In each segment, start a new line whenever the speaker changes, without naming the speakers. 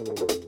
Halo,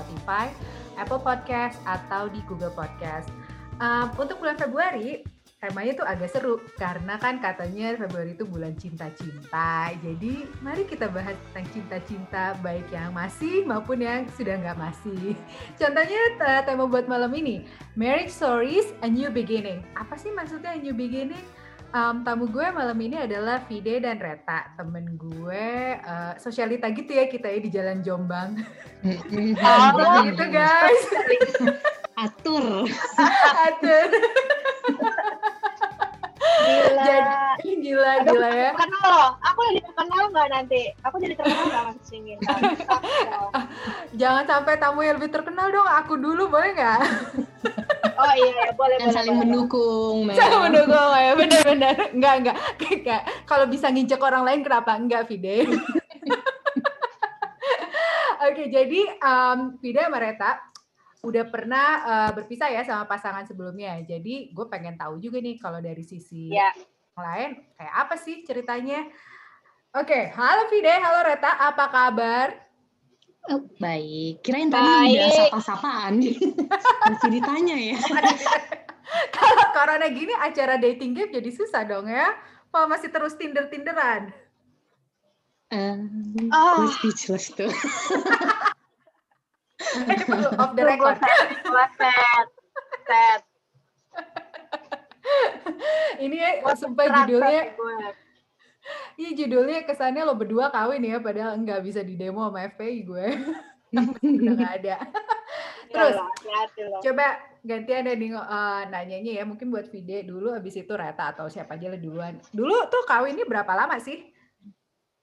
Spotify, Apple Podcast atau di Google Podcast. Em, untuk bulan Februari temanya tuh agak seru karena kan katanya Februari itu bulan cinta-cinta. Jadi mari kita bahas tentang cinta-cinta baik yang masih maupun yang sudah nggak masih. Contohnya te- tema buat malam ini, Marriage Stories A New Beginning. Apa sih maksudnya A New Beginning? Um, tamu gue malam ini adalah Vide dan Reta, temen gue uh, sosialita gitu ya kita ya di Jalan Jombang.
Oh,
gitu guys.
Atur.
Aduh,
Gila.
jadi gila gila ya.
Loh. Aku jadi terkenal nggak nanti? Aku jadi terkenal nggak singin?
Jangan sampai tamu yang lebih terkenal dong. Aku dulu boleh nggak?
Oh iya, iya, boleh
Dan
boleh.
saling
boleh.
mendukung. Mel.
Saya mendukung ya, benar-benar. Enggak, enggak. Kayak kalau bisa nginjek orang lain kenapa enggak, Vide? Oke, jadi um, Vide sama Reta udah pernah uh, berpisah ya sama pasangan sebelumnya. Jadi gue pengen tahu juga nih kalau dari sisi
Ya.
yang lain kayak apa sih ceritanya? Oke, halo Vide, halo Reta, apa kabar?
Oh, baik. Kirain tadi udah sapa-sapaan. Masih ditanya ya.
Kalau corona gini acara dating game jadi susah dong ya. Apa masih terus Tinder-Tinderan?
Um,
Ah.
Gue speechless tuh.
Ini perlu off the record.
set. Gua set. Set.
Ini ya,
terang
judulnya, iya judulnya kesannya lo berdua kawin ya, padahal nggak bisa di demo sama FPI gue. Udah nggak ada. Terus. Coba gantian deh nih eh, nanyanya ya, mungkin buat Vide dulu, habis itu Reta atau siapa aja lah duluan. Dulu tuh kawinnya berapa lama sih?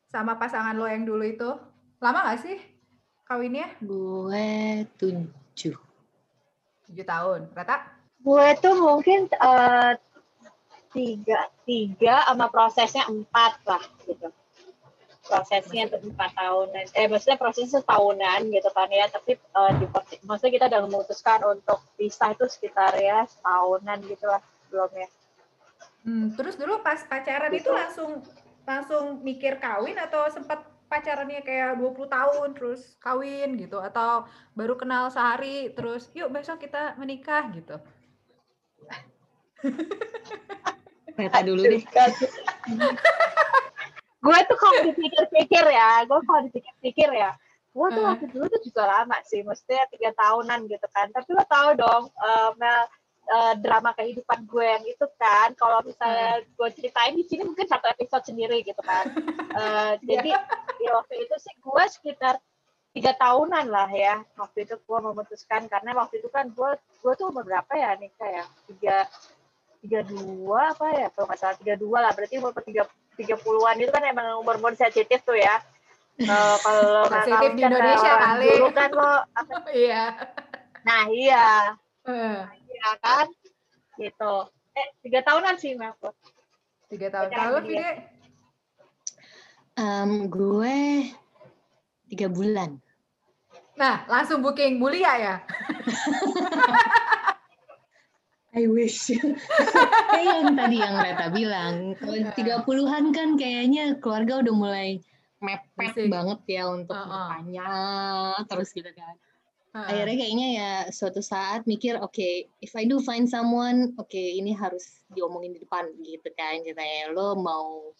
Sama pasangan lo yang dulu itu? Lama gak sih kawinnya?
gue tujuh.
7 tahun. Reta?
Gue tuh mungkin eh, tiga tiga sama prosesnya empat lah gitu. Prosesnya tuh empat tahunan. Eh maksudnya prosesnya setahunan gitu kan ya. Tapi eh, di maksudnya kita udah memutuskan untuk pisah itu sekitar ya setahunan gitu lah belumnya.
Hmm, terus dulu pas pacaran itu
Gitu.
langsung langsung mikir kawin atau sempat pacarannya kayak 20 tahun terus kawin gitu atau baru kenal sehari terus yuk besok kita menikah gitu.
Reta dulu deh.
gue tuh kalau dipikir-pikir ya, gue kalau dipikir-pikir ya, gue tuh
Hmm.
waktu dulu tuh juga lama sih, maksudnya tiga tahunan gitu kan. Tapi lo tau dong, eh, Mel, eh, drama kehidupan gue yang itu kan, kalau misalnya gue ceritain di sini mungkin satu episode sendiri gitu kan. Eh, jadi ya waktu itu sih gue sekitar tiga tahunan lah ya waktu itu gue memutuskan. Karena waktu itu kan gue gue tuh umur berapa ya nikah ya? Tiga tiga dua apa ya? Kalau nggak salah tiga dua lah. Berarti umur tiga tiga puluhan itu kan emang umur umur sensitif tuh ya. Eh, kalau
Sensitif di
kan
Indonesia kali.
dulu kan lo
Iya.
nah iya iya kan gitu eh tiga tahunan sih Mel
Tiga tahun. Kalau
dia.
Vide?
Em, gue tiga bulan.
Nah, langsung booking mulia ya.
I wish. Kayak yang tadi yang Reta bilang, kalau tiga puluhan kan kayaknya keluarga udah mulai mepet
Bising.
banget ya untuk
Uh-uh.
bertanya terus gitu kan.
Heeh.
Akhirnya kayaknya ya suatu saat mikir, oke, if I do find someone, oke ini harus diomongin di depan gitu kan, ceritanya lo mau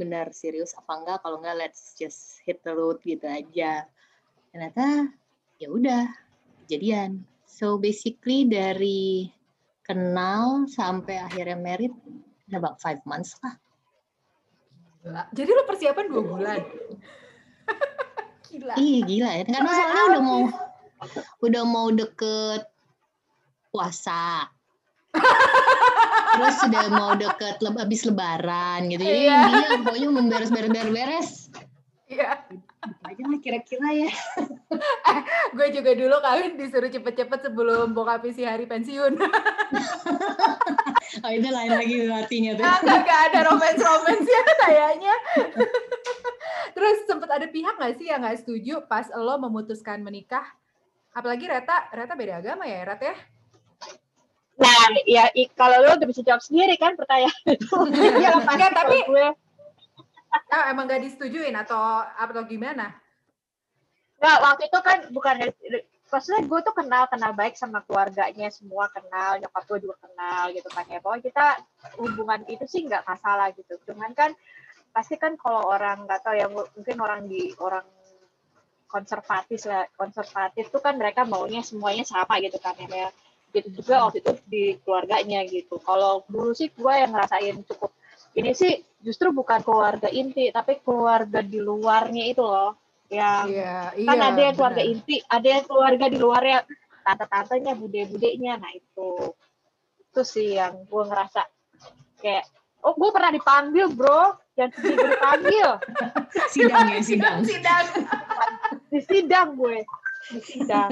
benar serius apa enggak, kalau enggak let's just hit the road gitu aja. Ternyata ya udah jadian. So basically dari kenal sampai akhirnya married about five months lah.
Jadi lo persiapan dua bulan. Gila.
Iya gila ya. Karena soalnya udah mau udah mau deket puasa. terus sudah mau deket le habis lebaran gitu jadi
Iya.
intinya pokoknya memberes-beres-beres
Iya.
Gitu aja lah kira-kira ya
Gue juga dulu kawin disuruh cepet-cepet sebelum bokap si hari pensiun.
oh itu lain lagi artinya tuh
Agak gak ada romance-romance ya kayaknya. Terus sempet ada pihak nggak sih yang nggak setuju pas lo memutuskan menikah? Apalagi Reta, Reta beda agama ya, Ret ya?
Nah, ya kalau lo udah bisa jawab sendiri kan pertanyaan itu. ya
Enggak, tapi-
gue.
Oh, emang gak disetujuin atau atau gimana?
Nggak, waktu itu kan bukan maksudnya gue tuh kenal kenal baik sama keluarganya semua kenal nyokap gue juga kenal gitu kan ya pokoknya kita hubungan itu sih nggak masalah gitu cuman kan pasti kan kalau orang nggak tahu ya mu- mungkin orang di orang konservatif lah. Konservatif tuh kan mereka maunya semuanya sama gitu kan ya. Gitu juga waktu itu di keluarganya gitu. Kalau dulu sih gue yang ngerasain cukup ini sih justru bukan keluarga inti tapi keluarga di luarnya itu loh. Yang
Iya,
kan
iya.
ada yang keluarga
benar.
inti, ada yang keluarga di luarnya, tante-tantenya, bude-budenya, nah itu, itu sih yang gue ngerasa kayak, oh gue pernah dipanggil bro, yang sedih dipanggil,
sidang ya sidang.
Sidang.
Di sidang gue, di sidang.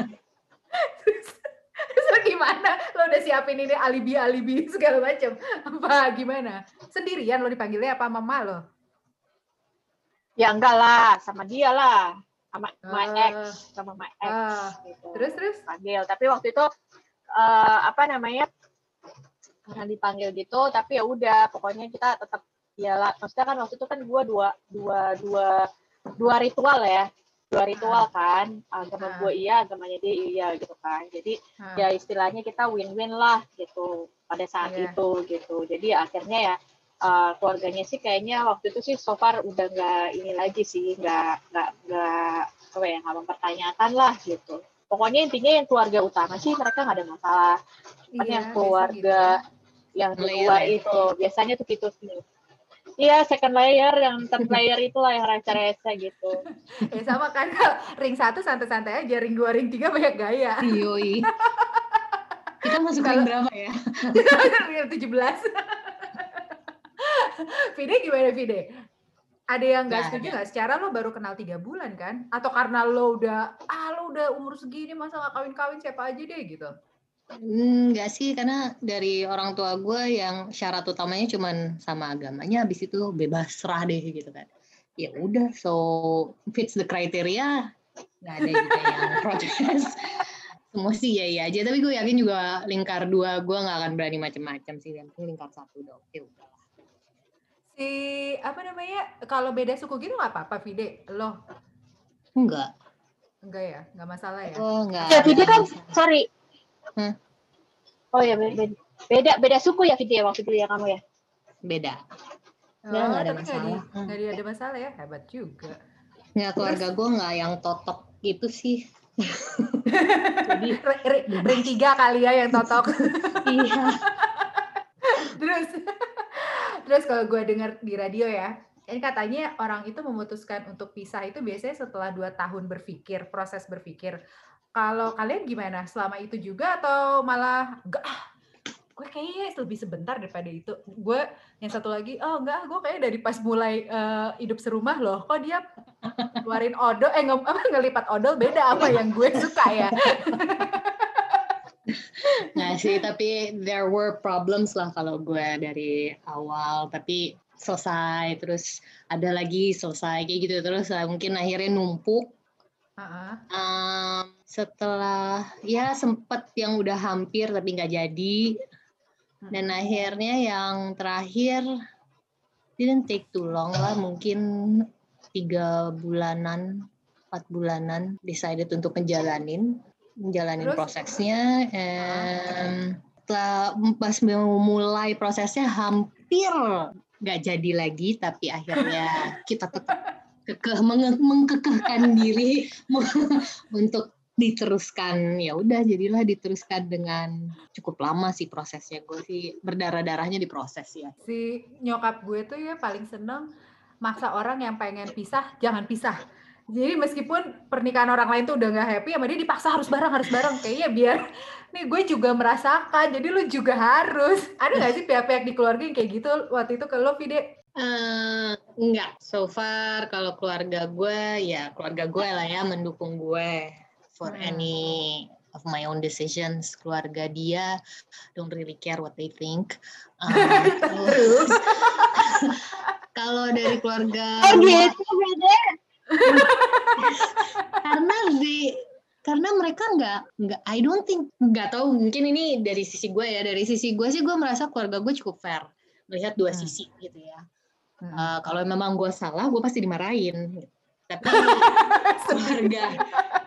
Terus lo gimana? Lo udah siapin ini alibi-alibi segala macam. Apa gimana? Sendirian lo dipanggilnya apa mama lo?
Ya enggak lah, sama dia lah, sama my
Ah.
ex, sama my ex.
Ah,
gitu.
terus terus?
Panggil, tapi waktu itu eh, apa namanya? Karena dipanggil gitu, tapi ya udah, pokoknya kita tetap ya lah. Maksudnya kan waktu itu kan gua dua dua dua dua ritual ya, dua ritual kan. Agama
Ah.
gue iya, agamanya dia iya gitu kan. Jadi
Ah,
ya istilahnya kita win-win lah gitu pada saat
Iya.
itu gitu. Jadi akhirnya ya eh, keluarganya sih kayaknya waktu itu sih so far udah nggak ini lagi sih, nggak nggak nggak apa ya nggak mempertanyakan lah gitu. Pokoknya intinya yang keluarga utama sih mereka nggak ada masalah. Kan
iya,
yang
biasa
keluarga
gitu
yang luar
ya.
itu biasanya tuh gitu sih. Iya second layer, yang third layer itulah yang receh-receh gitu.
ya. Ya sama kan ring satu santai-santai aja, ring dua, ring tiga banyak gaya.
Yoi. kita masuk
Kalau-
ring berapa ya
ring 17. Vide gimana Vide? Ada yang nggak
Nggak
setuju nggak? Secara lo baru kenal tiga bulan kan? Atau karena lo udah, ah lo udah umur segini masa nggak kawin-kawin siapa aja deh gitu?
Enggak sih, karena dari orang tua gue yang syarat utamanya cuman sama agamanya, habis itu bebas serah deh gitu kan. Ya udah, so fits the criteria, nggak ada juga yang protes. Semua sih ya iya aja, tapi gue yakin juga lingkar dua gue nggak akan berani macam-macam sih, yang penting lingkar satu dong. Ya udah.
Si apa namanya? Kalau beda suku gitu nggak apa-apa Vide? Lo
Enggak,
enggak ya? Nggak masalah ya?
gue enggak.
Ya, kan,
masalah.
sorry.
Hmm.
Oh ya beda, beda beda suku ya Vidi ya waktu itu ya kamu ya.
Beda.
Oh,
Ya, nggak ada
tapi nggak
masalah. Hmm.
nggak ada masalah ya? Hebat juga.
Nggak, keluarga gue nggak yang totok gitu sih. Jadi,
Ri- ri- Ring tiga kali ya yang totok.
iya.
terus terus kalau gue dengar di radio ya ini katanya orang itu memutuskan untuk pisah itu biasanya setelah dua tahun berpikir proses berpikir kalau kalian gimana selama itu juga atau malah enggak ah gue kayaknya lebih sebentar daripada itu gue yang satu lagi oh enggak gue kayaknya dari pas mulai eh, hidup serumah loh kok dia keluarin odol eh nge, apa, ngelipat odol beda apa yang gue suka ya
Nggak sih, tapi there were problems lah kalau gue dari awal. Tapi selesai, terus ada lagi selesai kayak gitu. Terus eh, mungkin akhirnya numpuk.
Heeh.
Em, setelah ya sempet yang udah hampir tapi nggak jadi. Dan akhirnya yang terakhir didn't take too long lah, mungkin tiga bulanan, empat bulanan decided untuk ngejalanin, menjalanin
Terus?
prosesnya. And setelah pas mau mulai prosesnya hampir nggak jadi lagi, tapi akhirnya kita tetap kekeh menge- mengkekehkan diri untuk diteruskan ya udah jadilah diteruskan dengan cukup lama sih prosesnya gue sih berdarah darahnya diproses ya
si nyokap gue tuh ya paling seneng maksa orang yang pengen pisah jangan pisah Jadi meskipun pernikahan orang lain tuh udah nggak happy, sama dia dipaksa harus bareng, harus bareng. Kayaknya biar, nih gue juga merasakan, jadi lu juga harus. Ada nggak sih pihak-pihak di keluarga yang kayak gitu waktu itu ke lo, Vide?
Uh, enggak, so far kalau keluarga gue, ya keluarga gue lah ya mendukung gue for hmm. any of my own decisions. Keluarga dia don't really care what they think. Um, terus, kalau dari keluarga
oh gitu beda
karena di karena mereka nggak nggak I don't think nggak tahu mungkin ini dari sisi gue ya dari sisi gue sih gue merasa keluarga gue cukup fair melihat dua hmm. sisi gitu ya. Uh, kalau memang gue salah, gue pasti dimarahin. Tapi keluarga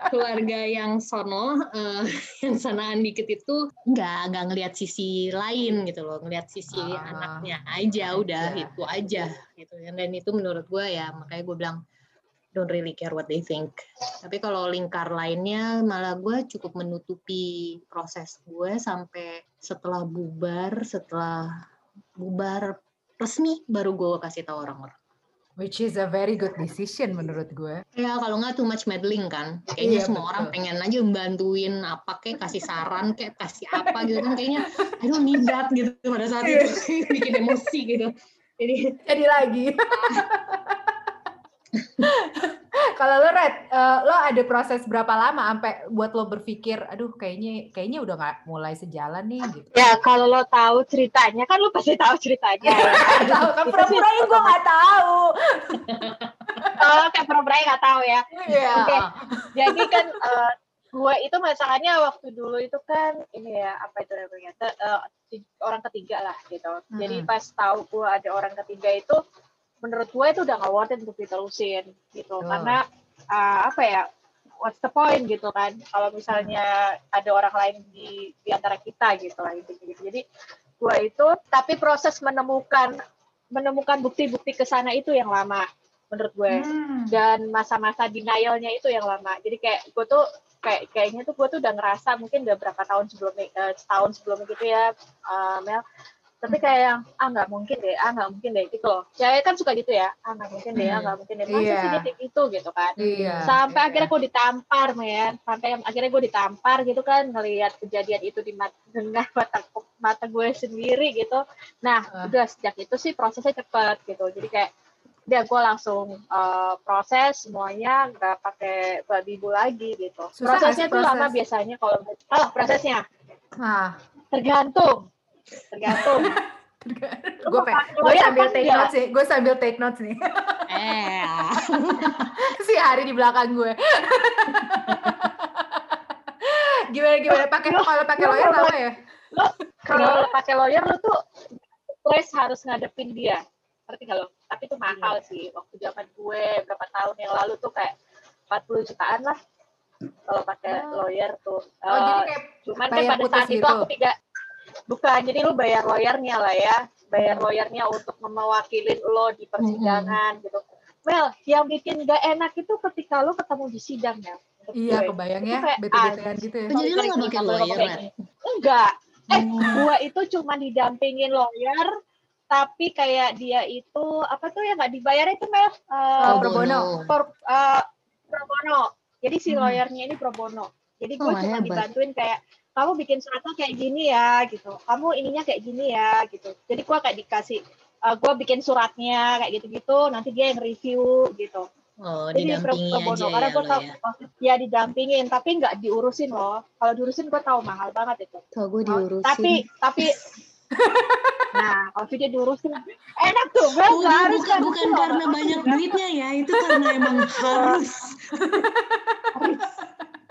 keluarga yang sono, uh, yang sanaan dikit itu nggak nggak ngelihat sisi lain gitu loh, ngelihat sisi ah, anaknya aja, udah aja. itu aja gitu. Dan itu menurut gue ya makanya gue bilang don't really care what they think. Tapi kalau lingkar lainnya malah gue cukup menutupi proses gue sampai setelah bubar, setelah bubar resmi baru gue kasih tahu orang-orang.
Which is a very good decision menurut gue.
Ya kalau nggak too much meddling kan. Kayaknya iya, semua betul. orang pengen aja membantuin apa kayak kasih saran kayak kasih apa gitu kan kayaknya I don't need that gitu pada saat itu bikin emosi gitu.
Jadi jadi lagi. Kalau lo Red, uh, lo ada proses berapa lama sampai buat lo berpikir, aduh kayaknya kayaknya udah nggak mulai sejalan nih gitu.
Ya kalau lo tahu ceritanya kan lo pasti tahu ceritanya. ya.
tahu kan pura-pura gue nggak tahu.
oh kayak pura-pura nggak tahu ya. Iya. Yeah. Oke. Okay. Jadi kan uh, gue itu masalahnya waktu dulu itu kan ini ya apa itu namanya uh, orang ketiga lah gitu. Hmm. Jadi pas tahu gue ada orang ketiga itu menurut gue itu udah gak worth it untuk diterusin gitu oh. karena uh, apa ya what's the point gitu kan kalau misalnya ada orang lain di di antara kita gitu lah gitu, gitu. jadi gue itu tapi proses menemukan menemukan bukti-bukti ke sana itu yang lama menurut gue hmm. dan masa-masa denialnya itu yang lama jadi kayak gue tuh kayak kayaknya tuh gue tuh udah ngerasa mungkin udah berapa tahun sebelumnya uh, setahun sebelumnya gitu ya uh, Mel tapi kayak yang ah nggak mungkin deh ah nggak mungkin deh gitu loh cewek kan suka gitu ya ah nggak mungkin deh ah nggak mungkin deh masa yeah. sih itu gitu kan yeah. sampai yeah. akhirnya gue ditampar men sampai akhirnya gue ditampar gitu kan ngelihat kejadian itu di mata dengan mata mata gue sendiri gitu nah uh. udah sejak itu sih prosesnya cepet gitu jadi kayak dia gue langsung uh, proses semuanya nggak pakai babi bu lagi gitu Susah prosesnya tuh proses? lama biasanya kalau oh prosesnya nah. tergantung tergantung.
Gue gue sambil take notes sih gue sambil take notes nih. Eh. Si hari di belakang gue. Gimana gimana? Pakai kalau pakai lawyer lama ya?
kalau pakai lawyer lu tuh stress harus ngadepin dia. Ngerti gak lo tapi itu mahal sih. Waktu zaman gue berapa tahun yang lalu tuh kayak 40 jutaan lah kalau pakai oh. lawyer tuh. Oh, uh, jadi kayak cuman kan pada saat gitu. itu aku tidak Bukan, jadi lu bayar lawyernya lah ya, bayar lawyernya untuk mewakili lo di persidangan hmm. gitu. Well, yang bikin gak enak itu ketika lo ketemu di sidang ya.
Iya, kebayang ya, bete-betean gitu ya.
Jadi lo gak pakai lawyer,
Enggak. Eh, hmm. gua itu cuma didampingin lawyer, tapi kayak dia itu apa tuh ya nggak dibayar itu Mel?
Uh, pro bono.
Pro, uh, pro bono. Jadi si hmm. lawyernya ini pro bono. Jadi gue oh, cuma hebat. dibantuin kayak kamu bikin suratnya kayak gini ya gitu. Kamu ininya kayak gini ya gitu. Jadi gue kayak dikasih uh, eh, gue bikin suratnya kayak gitu-gitu nanti dia yang review gitu.
Oh, Jadi didampingi pro, aja
karena
ya, gue
tau, ya? ya didampingin, tapi nggak diurusin loh. Kalau diurusin gue tahu mahal banget itu.
Tahu gue diurusin.
Tapi tapi nah kalau video diurusin. Enak tuh gue
oh, harus bukan, bukan karena banyak duitnya ya? Itu karena emang harus.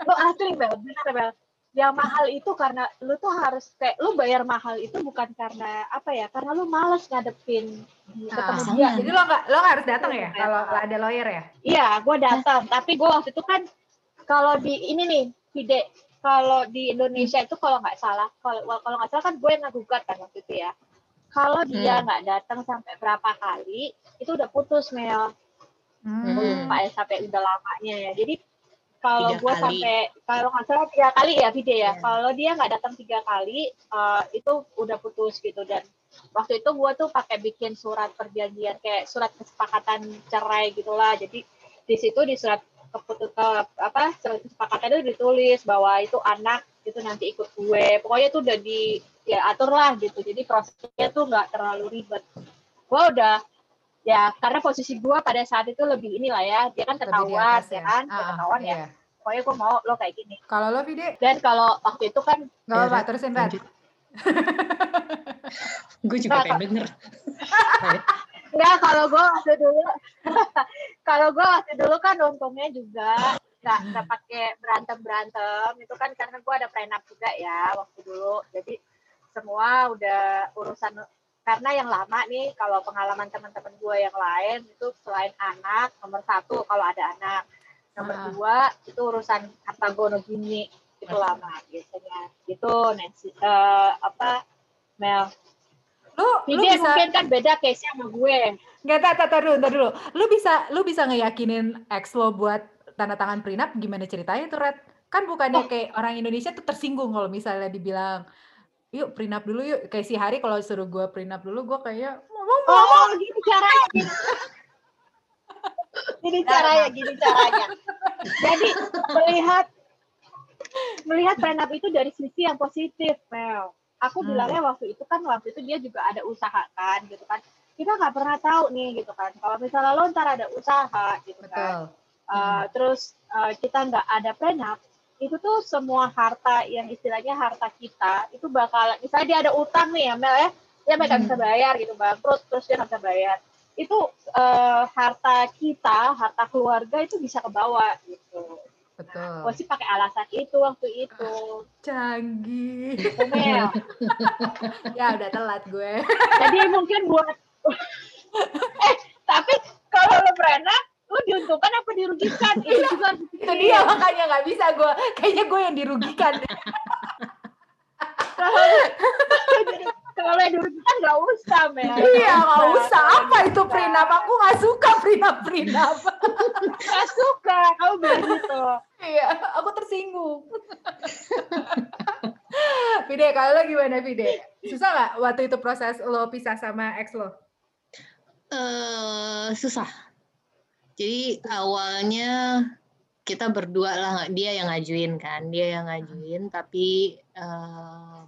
Lo asli bel. Bener bel yang mahal itu karena lu tuh harus kayak lu bayar mahal itu bukan karena apa ya karena lu males ngadepin
ketemu ah, dia. Jadi lo gak lo gak harus datang ya kalau ada lawyer ya?
Iya gue datang. Tapi gue waktu itu kan kalau di ini nih ide kalau di Indonesia itu kalau nggak salah kalau kalau nggak salah kan gue yang ngagugat kan waktu itu ya. Kalau dia hmm. nggak hmm. datang sampai berapa kali itu udah putus Mel. Hmm. lupa ya sampai udah lamanya ya. Jadi kalau gue sampai kalau nggak salah tiga kali ya video ya. Yeah. Kalau dia nggak datang tiga kali, uh, itu udah putus gitu dan waktu itu gue tuh pakai bikin surat perjanjian kayak surat kesepakatan cerai gitulah. Jadi di situ di surat keputus uh, apa kesepakatan itu ditulis bahwa itu anak itu nanti ikut gue pokoknya itu udah di ya atur lah gitu jadi prosesnya tuh nggak terlalu ribet gue udah ya karena posisi gue pada saat itu lebih inilah ya dia kan ketahuan ya. ya? kan? Ah, ketahuan ya. iya. pokoknya gue mau lo kayak gini.
Kalau lo Vide?
Dan kalau waktu itu kan
nggak apa-apa terusin Rat
gue juga pengen denger.
Enggak, kalau gue waktu dulu, kalau gue waktu dulu kan untungnya juga nggak nggak pakai berantem berantem itu kan karena gue ada prenup juga ya waktu dulu. Jadi semua udah urusan karena yang lama nih kalau pengalaman teman-teman gue yang lain itu selain anak nomor satu kalau ada anak. Nomor ah. dua itu urusan harta gono gini itu lama biasanya. Itu Nancy uh, apa Mel?
Lu
lu bisa mungkin kan beda case sama gue.
Nggak tak tak dulu tar dulu. Lu bisa lu bisa ngeyakinin ex lo buat tanda tangan prenup gimana ceritanya tuh Red? Kan bukannya oh. kayak orang Indonesia tuh tersinggung kalau misalnya dibilang yuk prenup dulu yuk kayak si Hari kalau suruh gue prenup dulu gue kayak
mau mau oh gini caranya gini, gini caranya gini caranya jadi melihat melihat prenup itu dari sisi yang positif Mel aku hmm. bilangnya waktu itu kan waktu itu dia juga ada usaha kan gitu kan kita nggak pernah tahu nih gitu kan kalau misalnya lo ntar ada usaha gitu kan. Betul. kan uh, hmm. terus uh, kita nggak ada prenup itu tuh semua harta yang istilahnya harta kita itu bakal misalnya dia ada utang nih ya Mel ya dia nggak hmm. bisa bayar gitu bangkrut terus dia nggak bisa bayar itu uh, harta kita harta keluarga itu bisa ke bawah gitu
Betul.
Gue sih pakai alasan itu waktu itu.
Canggih.
Mel.
ya udah telat gue.
Jadi mungkin buat eh tapi kalau lo berenak lo diuntungkan apa dirugikan? Itu juga
itu dia makanya nggak bisa gue. Kayaknya gue yang dirugikan.
kalau yang dirugikan nggak usah, Mel.
Iya, nggak usah. Apa itu prenup? Aku nggak suka prenup prenup.
Nggak suka, kamu bilang gitu.
Iya, aku tersinggung. Vide, kalau lo gimana Vide? Susah nggak waktu itu proses lo pisah sama ex lo?
Uh, susah. Jadi awalnya kita berdua lah, dia yang ngajuin kan, dia yang ngajuin, tapi um,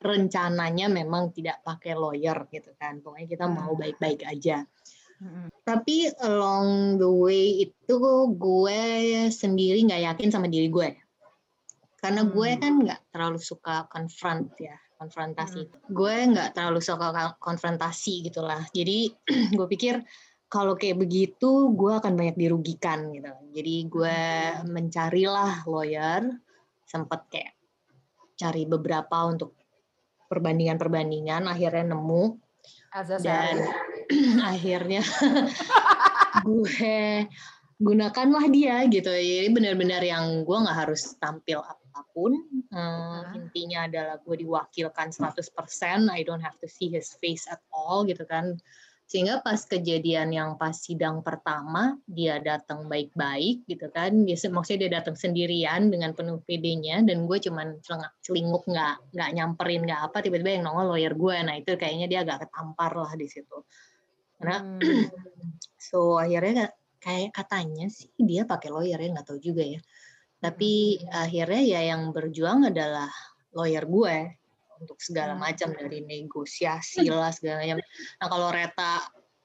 rencananya memang tidak pakai lawyer gitu kan, pokoknya kita mau hmm. baik-baik aja. Tapi along the way itu gue sendiri nggak yakin sama diri gue. Karena gue hmm. kan nggak terlalu suka confront ya, konfrontasi. Hmm. Gue nggak terlalu suka konfrontasi gitulah. Jadi gue pikir kalau kayak begitu gue akan banyak dirugikan gitu. Jadi gue hmm. mencarilah lawyer, sempet kayak cari beberapa untuk perbandingan-perbandingan, akhirnya nemu. Dan akhirnya gue gunakanlah dia gitu. Jadi benar-benar yang gue nggak harus tampil apa pun. Uh, intinya adalah gue diwakilkan 100% I don't have to see his face at all gitu kan sehingga pas kejadian yang pas sidang pertama dia datang baik-baik gitu kan. Dia maksudnya dia datang sendirian dengan penuh PD-nya dan gue cuman celinguk nggak nggak nyamperin nggak apa tiba-tiba yang nongol lawyer gue. Nah itu kayaknya dia agak ketampar lah di situ. Karena hmm. so akhirnya kayak katanya sih dia pakai lawyer ya nggak tahu juga ya. Tapi hmm. akhirnya ya yang berjuang adalah lawyer gue untuk segala hmm. macam dari negosiasi lah segala macam. Nah kalau Reta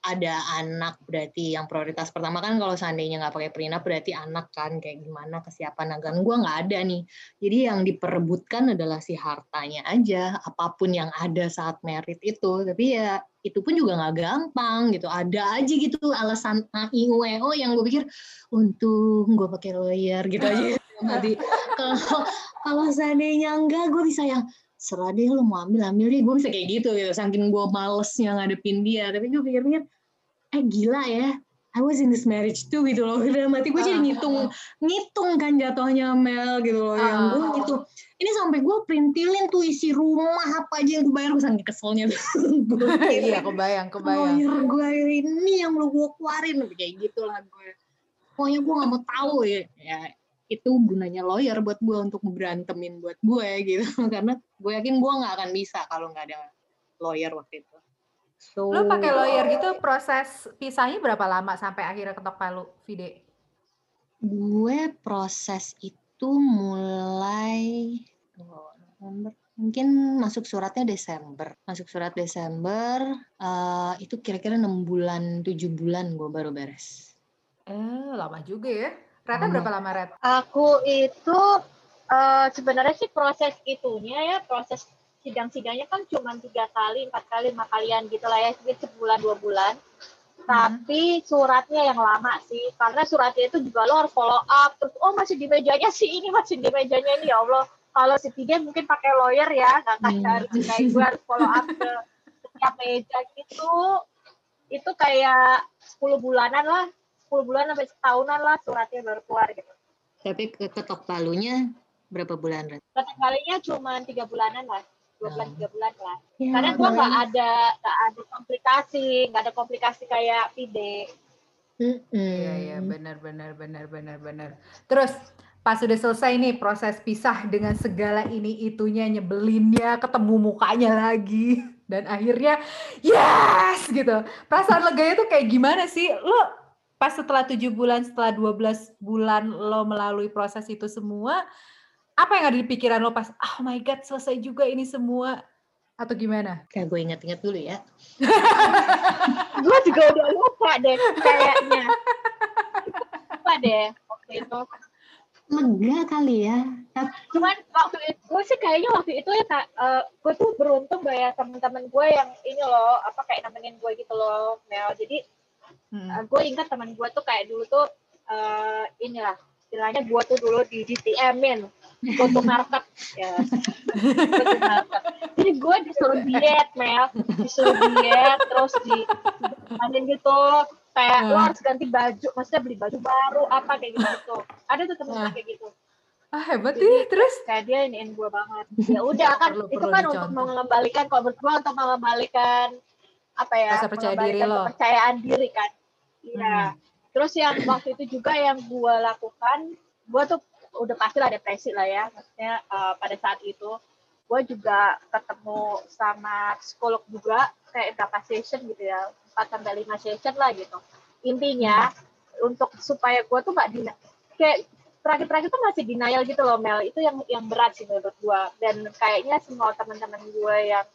ada anak berarti yang prioritas pertama kan kalau seandainya nggak pakai prenup berarti anak kan kayak gimana kesiapan agan gue nggak ada nih jadi yang diperebutkan adalah si hartanya aja apa pun yang ada saat merit itu tapi ya itu pun juga nggak gampang gitu ada aja gitu alasan AIUEO yang gue pikir untung gue pakai lawyer gitu aja kalau kalau seandainya enggak gue bisa yang serah deh lo mau ambil ambil deh. Gue bisa kayak gitu gitu. Saking gue malesnya ngadepin dia. Tapi gue pikir-pikir eh gila ya. I was in this marriage too gitu loh. Dalam hati gue jadi ah. ngitung ngitung kan jatuhnya Mel gitu loh. Yang gue ah. gitu. Ini sampai gue printilin tuh isi rumah apa aja yang gue bayar gue saking keselnya.
Gue iya kebayang kebayang.
Oh, gue ini yang lo gue keluarin. Kayak gitulah gue pokoknya gue gak mau tahu ya, ya itu gunanya lawyer buat gue untuk berantemin buat gue gitu. Karena gue yakin gue nggak akan bisa kalau nggak ada lawyer waktu itu.
So, lo pakai lawyer gitu proses pisahnya berapa lama sampai akhirnya ketok palu Vide?
gue proses itu mulai oh, November. Mungkin masuk suratnya Desember. Masuk surat Desember uh, itu kira-kira enam bulan tujuh bulan gue baru beres.
Eh lama juga ya Rata berapa lama Rat?
Aku itu uh, sebenarnya sih proses itunya ya proses sidang-sidangnya kan cuma tiga kali, empat kali, lima kalian gitu lah ya, sebulan dua bulan. Hmm. Tapi suratnya yang lama sih, karena suratnya itu juga lo harus follow up. Terus, oh masih di mejanya sih ini, masih di mejanya ini, ya Allah. Kalau si tiga mungkin pakai lawyer ya, nggak hmm. harus kayak gue harus follow up ke setiap meja gitu. Itu kayak 10 bulanan lah 10 bulan sampai setahunan lah suratnya baru keluar gitu.
Tapi ketok palunya berapa bulan?
Ketok palunya cuma tiga bulanan lah dua bulan tiga bulan lah. Ya, karena gua nggak ada nggak ada komplikasi nggak ada komplikasi kayak pide
Iya iya benar benar benar benar benar. Terus pas sudah selesai nih proses pisah dengan segala ini itunya nyebelinnya ketemu mukanya lagi dan akhirnya yes gitu. Perasaan leganya tuh kayak gimana sih? Lo pas setelah tujuh bulan, setelah 12 bulan lo melalui proses itu semua, apa yang ada di pikiran lo pas, oh my God, selesai juga ini semua? Atau gimana?
Kayak gue inget-inget dulu ya.
gue juga udah lupa deh kayaknya. Lupa deh waktu itu.
Lega kali ya.
Cuman waktu itu, gue sih kayaknya waktu itu ya, uh, gue tuh beruntung ya teman-teman gue yang ini loh, apa kayak nemenin gue gitu loh, Mel. Jadi Hmm. Uh, gue ingat teman gue tuh kayak dulu tuh uh, inilah istilahnya gue tuh dulu di DTM-in go to market ya. Jadi gue disuruh diet Mel. Disuruh diet terus di angin gitu. Kayak lo harus ganti baju maksudnya beli baju baru apa kayak gitu ada tuh temen kayak gitu.
Ah hebat sih, terus?
kayak dia iniin gue banget. Ya udah kan, perlu, itu perlu kan dicontoh. untuk mengembalikan kalau menurut gue untuk mengembalikan apa ya?
Rasa percaya diri lo.
Kepercayaan diri kan. Iya. Hmm. Terus yang waktu itu juga yang gue lakukan, gue tuh udah pasti lah depresi lah ya. Maksudnya uh, pada saat itu gue juga ketemu sama psikolog juga kayak berapa session gitu ya, 4 sampai 5 session lah gitu. Intinya untuk supaya gue tuh gak di kayak terakhir-terakhir tuh masih denial gitu loh Mel itu yang yang berat sih menurut gue dan kayaknya semua teman-teman gue yang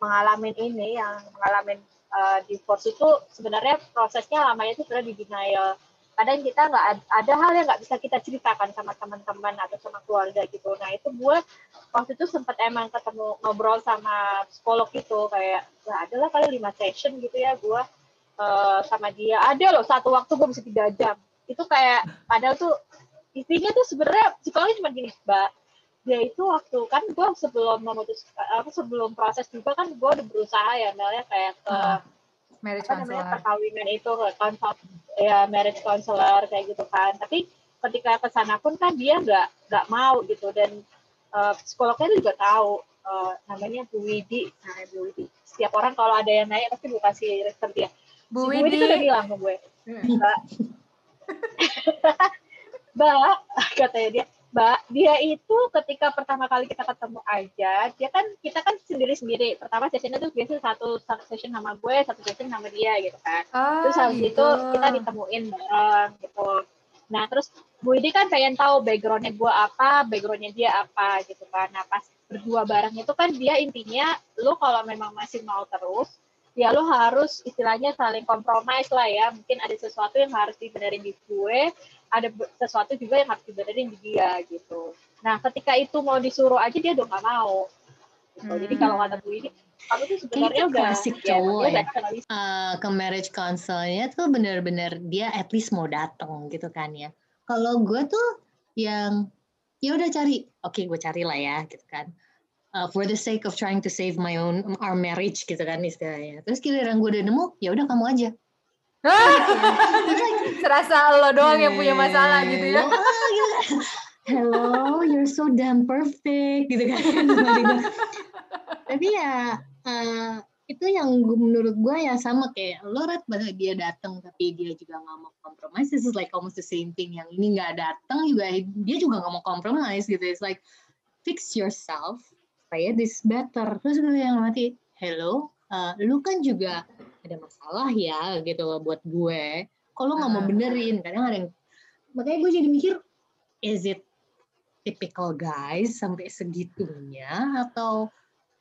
mengalami ini yang mengalami uh, divorce itu sebenarnya prosesnya lamanya itu sudah di denial. Kadang kita nggak ada hal yang nggak bisa kita ceritakan sama teman-teman atau sama keluarga gitu. Nah itu gue waktu itu sempat emang ketemu ngobrol sama psikolog gitu kayak ya adalah kali lima session gitu ya gue uh, sama dia. Ada loh satu waktu gue bisa tiga jam. Itu kayak padahal tuh intinya tuh sebenarnya psikolognya cuma gini mbak dia itu waktu kan gue sebelum memutus aku sebelum proses juga kan gue udah berusaha ya Mel kayak ke uh,
marriage
apa namanya perkawinan itu konsult ya marriage counselor kayak gitu kan. Tapi ketika ke sana pun kan dia nggak nggak mau gitu. Dan uh, psikolognya juga tahu uh, namanya Bu Widi. Nah Bu Widi. Setiap orang kalau ada yang naik pasti gue kasih refer dia.
Bu si Widi. Bu Widi
tuh udah bilang ke gue. Hmm. mbak. Mbak katanya dia Mbak, dia itu ketika pertama kali kita ketemu aja, dia kan kita kan sendiri-sendiri. Pertama sessionnya tuh biasa satu, satu session sama gue, satu session sama dia gitu kan. Oh, terus habis gitu. itu kita ditemuin bareng gitu. Nah terus Bu Idi kan pengen tahu backgroundnya gue apa, backgroundnya dia apa gitu kan. Nah pas berdua bareng itu kan dia intinya, lo kalau memang masih mau terus, ya lo harus istilahnya saling kompromis lah ya. Mungkin ada sesuatu yang harus dibenerin di gue, ada sesuatu juga yang harus dibenerin di dia gitu. Nah, ketika itu mau disuruh aja dia udah gak mau. Gitu. Hmm. Jadi kalau kata Bu ini, kamu tuh sebenarnya udah
klasik ya, cowok ya. Uh, ke marriage counselnya tuh bener-bener dia at least mau datang gitu kan ya. Kalau gue tuh yang ya udah cari, oke okay, gue cari lah ya gitu kan. Uh, for the sake of trying to save my own our marriage gitu kan istilahnya. Terus kira-kira gue udah nemu, ya udah kamu aja
Serasa lo doang yang punya masalah gitu ya.
Hello, you're so damn perfect gitu kan. Tapi ya uh, itu yang menurut gue ya sama kayak lo rat banget dia datang tapi dia juga nggak mau kompromis. This is like almost the same thing. Yang ini nggak datang juga dia juga nggak mau kompromis gitu. It's like fix yourself supaya this better. Terus gue yang mati, hello, uh, lu kan juga ada masalah ya gitu loh buat gue. Kalau nggak mau benerin? Kadang ada yang makanya gue jadi mikir is it typical guys sampai segitunya atau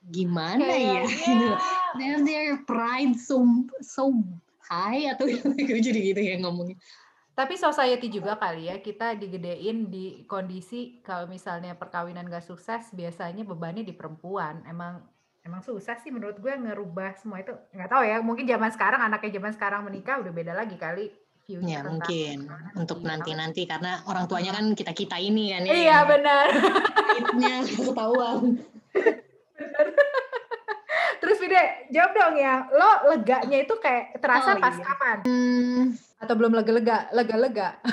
gimana ya?
Kayaknya.
their their pride so so high atau gue jadi gitu ya ngomongnya
Tapi society juga kali ya, kita digedein di kondisi kalau misalnya perkawinan gak sukses, biasanya bebannya di perempuan. Emang emang susah sih menurut gue ngerubah semua itu. Nggak tahu ya, mungkin zaman sekarang anaknya zaman sekarang menikah udah beda lagi kali view-nya
ya mungkin untuk
Iya,
nanti nanti karena orang tuanya kan kita kita ini kan ya
Iya benar.
nya ketahuan
Terus Vide, jawab dong ya, lo leganya itu kayak terasa
Oh,
pas
iya.
kapan?
hmm,
Atau belum lega-lega? Lega-lega.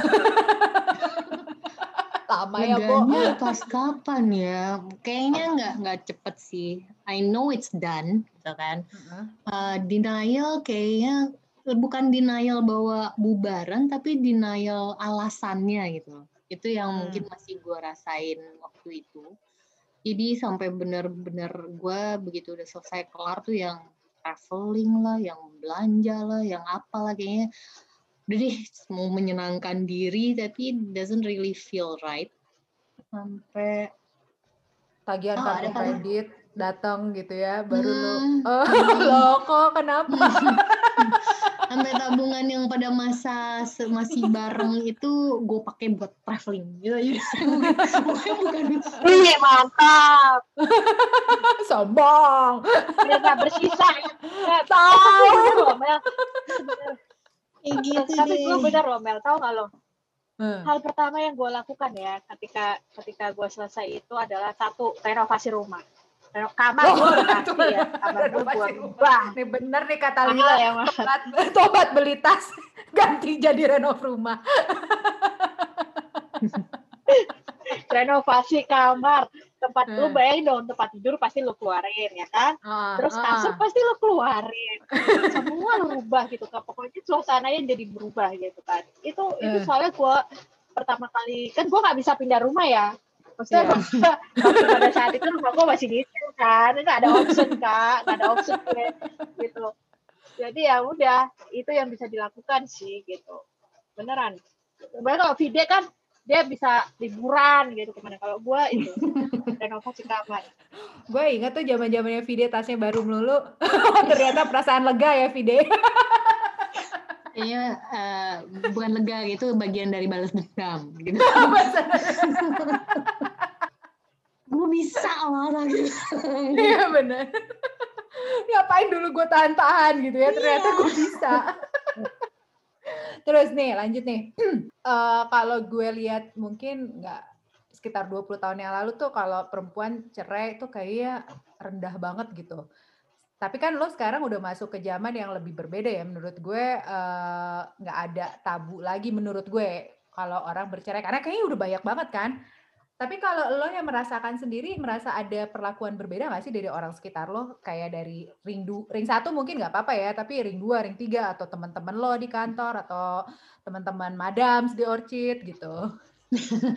Lama ya, Bu.
Pas kapan ya? Kayaknya nggak nggak cepet sih. I know it's done, gitu kan. Uh, denial kayaknya bukan denial bahwa bubaran, tapi denial alasannya gitu. Itu yang
Hmm.
mungkin masih gue rasain waktu itu. Jadi sampai bener-bener gue begitu udah selesai kelar tuh yang traveling lah, yang belanja lah, yang apa lah kayaknya udah deh mau menyenangkan diri tapi doesn't really feel right sampai
Tagihan
Oh,
kartu
ada
kredit datang gitu ya, baru lo,
Hmm,
oh,
hmm.
lo kok kenapa?
sampai tabungan yang pada masa masih bareng itu gue pakai buat traveling gitu aja bukan bukan
Iya mantap.
Sombong.
Nggak bersisa.
Tahu.
Kayak gitu
Tapi
deh
gue bener loh Mel. Tahu nggak lo?
Hmm.
Hal pertama yang gue lakukan ya ketika ketika gue selesai itu adalah satu renovasi rumah. Reno kamar
Oh,
gue pasti ya. Kamar gue
renovasi
gue
rumah.
ubah.
Nih bener nih kata Lila,
ya Mel.
tobat, tobat beli tas, ganti jadi renov rumah.
Renovasi kamar. Tempat lu
Hmm.
bayangin dong tempat tidur pasti lu keluarin ya kan.
Ah,
Terus
ah.
kasur pasti lo keluarin, semua lo rubah gitu kan. Pokoknya suasananya jadi berubah gitu kan. Itu itu
Eh.
soalnya gue pertama kali kan gue nggak bisa pindah rumah ya. Maksudnya gua- waktu pada saat itu rumah gue masih di situ kan, nggak ada option kak, nggak ada option gue gitu. Jadi ya udah itu yang bisa dilakukan sih gitu. Beneran. Sebenarnya kalau Vide kan dia bisa liburan gitu ke mana. Kalau gue itu renovasi kamar.
Gue ingat tuh zaman zamannya Vide tasnya baru melulu. Ternyata perasaan lega ya Vide.
kayaknya eh, bukan lega gitu bagian dari balas dendam gitu gue bisa gitu
Iya bener. Ngapain dulu gue tahan-tahan gitu ya, ternyata gue bisa. Terus nih, lanjut nih. Eh, kalau gue lihat mungkin nggak sekitar 20 tahun yang lalu tuh kalau perempuan cerai tuh kayaknya rendah banget gitu. Tapi kan lo sekarang udah masuk ke zaman yang lebih berbeda ya. Menurut gue eh, nggak ada tabu lagi menurut gue kalau orang bercerai. Karena kayaknya udah banyak banget kan. Tapi kalau lo yang merasakan sendiri, merasa ada perlakuan berbeda nggak sih dari orang sekitar lo? Kayak dari ring du, ring satu mungkin nggak apa-apa ya, tapi ring dua, ring tiga, atau teman-teman lo di kantor, atau teman-teman madams di Orchid gitu.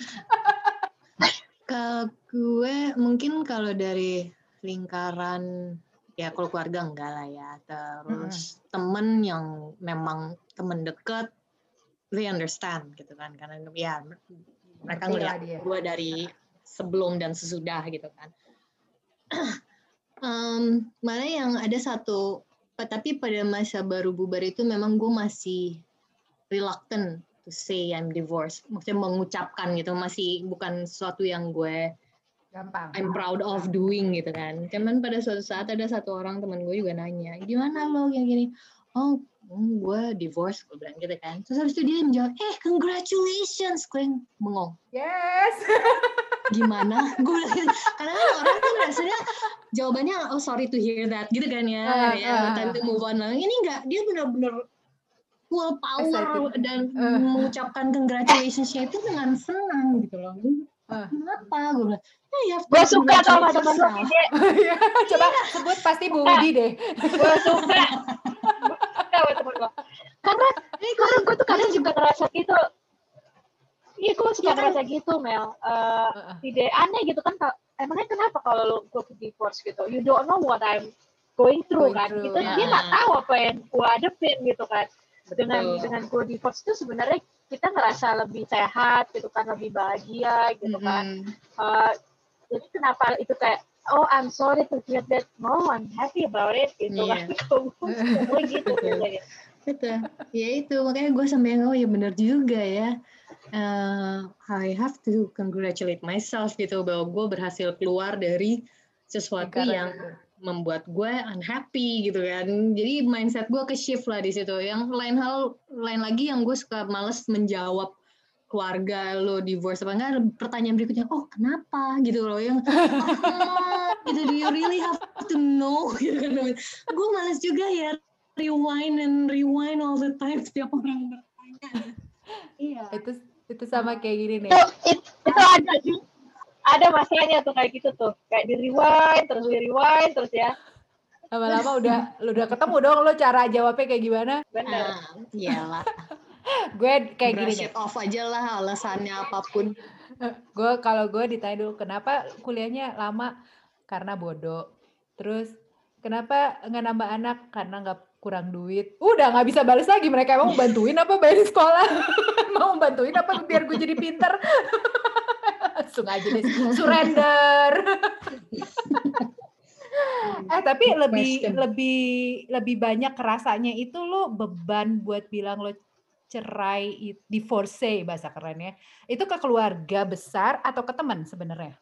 Ke gue mungkin kalau dari lingkaran ya kalau keluarga enggak lah ya. Terus temen yang memang temen deket, they understand gitu kan. Karena ya mereka ngeliat
dia.
gue dari sebelum dan sesudah gitu kan. Em, mana yang ada satu, tapi pada masa baru bubar itu memang gue masih reluctant to say I'm divorced. Maksudnya mengucapkan gitu, masih bukan sesuatu yang gue
Gampang.
I'm proud of doing gitu kan. Cuman pada suatu saat ada satu orang teman gue juga nanya, gimana lo yang gini? Oh, hmm, gue divorce, gue bilang gitu kan. Terus habis itu dia menjawab, eh congratulations, gue yang bengong.
Yes.
Gimana? gue bilang. Karena kan orang kan rasanya jawabannya, oh sorry to hear that, gitu kan ya.
Ah,
ya
ah,
time to move on. Nah, ini enggak, dia benar-benar full power
Excited.
dan
Ah.
mengucapkan congratulations-nya itu dengan senang gitu loh.
Ah.
Kenapa? Gue bilang, "Yeah, you have to
Gue suka sama
congratulate
temen lo
yourself."
Vide.
Ya, Coba sebut pasti Bu Widi deh.
gue suka sama temen gue karena karena gue tuh kadang juga ngerasa gitu. Iya gue suka
Iya kan?
ngerasa gitu Mel. Eh, ide aneh gitu kan emangnya kenapa kalau lo gue divorce gitu? You don't know what I'm going through
Going
kan?
through,
gitu. Dia nggak tahu apa yang gue hadepin gitu kan. Dengan
Betul.
dengan gue divorce itu sebenarnya kita ngerasa lebih sehat gitu kan lebih bahagia gitu kan. Uh, jadi kenapa itu kayak oh I'm sorry to hear that. No I'm happy about it gitu yeah. kan gue gitu
itu ya itu makanya gue sampai oh ya benar juga ya. Uh, I have to congratulate myself gitu bahwa gue berhasil keluar dari sesuatu yang membuat gue unhappy gitu kan. Jadi mindset gue ke shift lah di situ. Yang lain hal lain lagi yang gue suka males menjawab keluarga lo divorce apa enggak pertanyaan berikutnya oh kenapa? gitu loh. Yang oh, gitu do you really have to know? Gitu kan gue males juga ya rewind and rewind all the time setiap orang bertanya.
Iya. Itu itu sama kayak gini nih.
Itu, itu, itu ada juga ada masanya tuh kayak gitu tuh. Kayak di rewind terus di rewind terus ya.
Lama-lama udah lu udah ketemu dong lo cara jawabnya kayak gimana?
Benar
ah, iyalah.
Gue kayak gini
nih off aja lah alasannya apa pun.
Gue kalau gue ditanya dulu kenapa kuliahnya lama karena bodoh. Terus kenapa nggak nambah anak? Karena nggak kurang duit. Udah nggak bisa balas lagi. Mereka emang mau bantuin apa bayar sekolah? Mau bantuin apa biar gue jadi pinter? Langsung aja deh. Surrender. Eh tapi lebih Question. lebih lebih banyak rasanya itu lo beban buat bilang lo cerai divorce bahasa kerennya. Itu ke keluarga besar atau ke teman sebenarnya